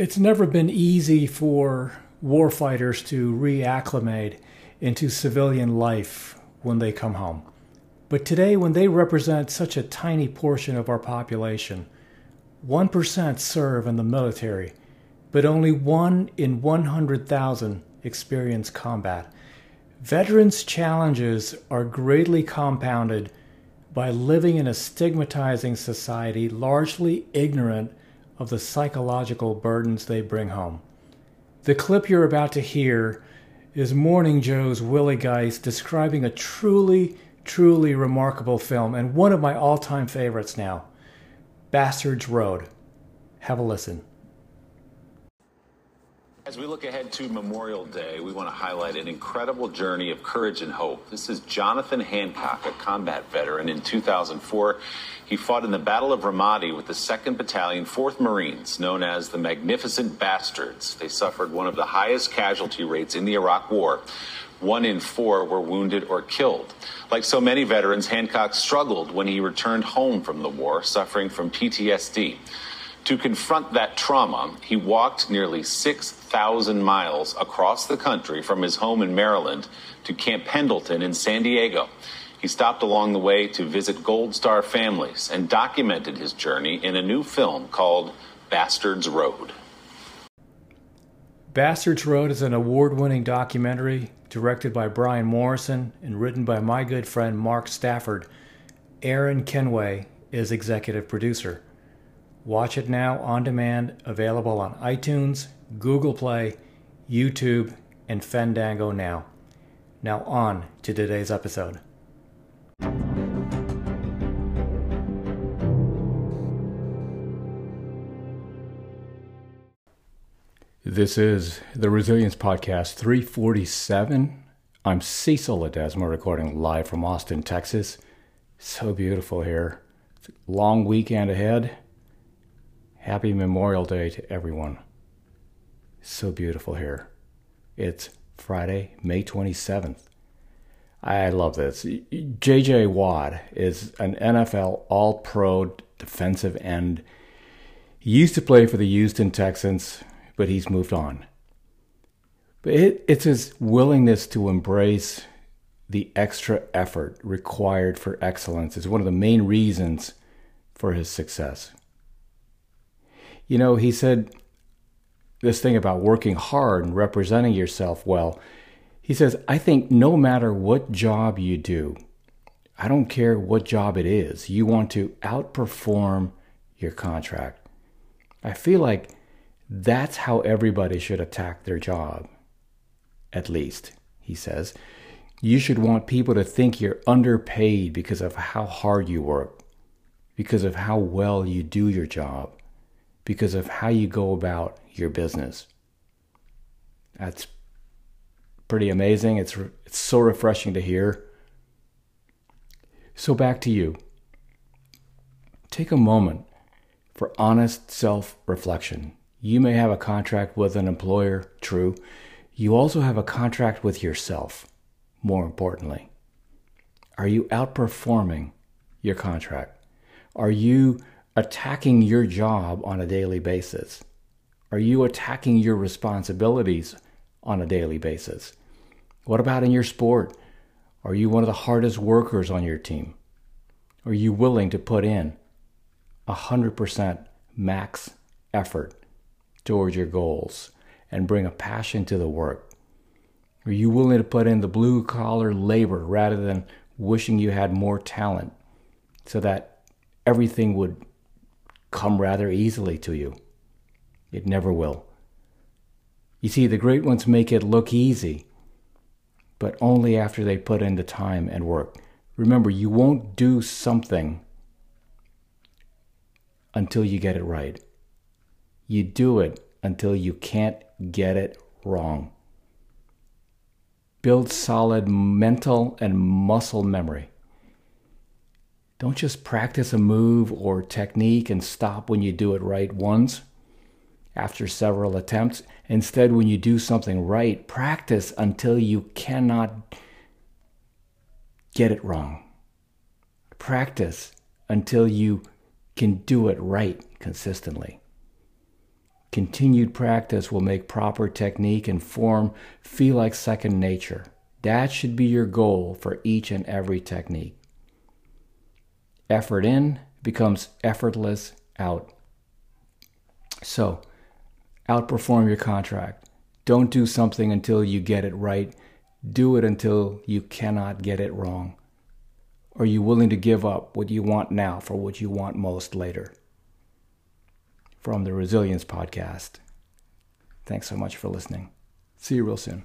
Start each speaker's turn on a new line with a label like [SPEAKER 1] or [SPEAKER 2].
[SPEAKER 1] It's never been easy for warfighters to reacclimate into civilian life when they come home. But today, when they represent such a tiny portion of our population, 1% serve in the military, but only 1 in 100,000 experience combat. Veterans' challenges are greatly compounded by living in a stigmatizing society largely ignorant of the psychological burdens they bring home. The clip you're about to hear is Morning Joe's Willie Geist describing a truly, truly remarkable film and one of my all time favorites now Bastard's Road. Have a listen.
[SPEAKER 2] As we look ahead to Memorial Day, we want to highlight an incredible journey of courage and hope. This is Jonathan Hancock, a combat veteran. In 2004, he fought in the Battle of Ramadi with the 2nd Battalion, 4th Marines, known as the Magnificent Bastards. They suffered one of the highest casualty rates in the Iraq War. One in four were wounded or killed. Like so many veterans, Hancock struggled when he returned home from the war, suffering from PTSD. To confront that trauma, he walked nearly 6,000 miles across the country from his home in Maryland to Camp Pendleton in San Diego. He stopped along the way to visit Gold Star families and documented his journey in a new film called Bastards Road.
[SPEAKER 1] Bastards Road is an award winning documentary directed by Brian Morrison and written by my good friend Mark Stafford. Aaron Kenway is executive producer. Watch it now on demand, available on iTunes, Google Play, YouTube, and Fandango now. Now, on to today's episode. This is the Resilience Podcast 347. I'm Cecil Ledesma, recording live from Austin, Texas. So beautiful here. long weekend ahead. Happy Memorial Day to everyone. So beautiful here. It's Friday, May 27th. I love this. JJ Watt is an NFL All Pro defensive end. He used to play for the Houston Texans, but he's moved on. But it, it's his willingness to embrace the extra effort required for excellence is one of the main reasons for his success. You know, he said this thing about working hard and representing yourself well. He says, I think no matter what job you do, I don't care what job it is, you want to outperform your contract. I feel like that's how everybody should attack their job. At least, he says. You should want people to think you're underpaid because of how hard you work, because of how well you do your job because of how you go about your business. That's pretty amazing. It's, it's so refreshing to hear. So, back to you. Take a moment for honest self reflection. You may have a contract with an employer, true. You also have a contract with yourself, more importantly. Are you outperforming your contract? Are you attacking your job on a daily basis? Are you attacking your responsibilities on a daily basis? What about in your sport? Are you one of the hardest workers on your team? Are you willing to put in 100% max effort towards your goals and bring a passion to the work? Are you willing to put in the blue collar labor rather than wishing you had more talent so that everything would come rather easily to you. It never will. You see, the great ones make it look easy, but only after they put in the time and work. Remember, you won't do something until you get it right. You do it until you can't get it wrong. Build solid mental and muscle memory. Don't just practice a move or technique and stop when you do it right once after several attempts. Instead, when you do something right, practice until you cannot get it wrong. Practice until you can do it right consistently.
[SPEAKER 3] Continued practice will make proper technique and form feel like second nature. That should be your goal for each and every technique. Effort in becomes effortless out. So, outperform your contract. Don't do something until you get it right. Do it until you cannot get it wrong. Are you willing to give up what you want now for what you want most later? From the Resilience Podcast. Thanks so much for listening. See you real soon.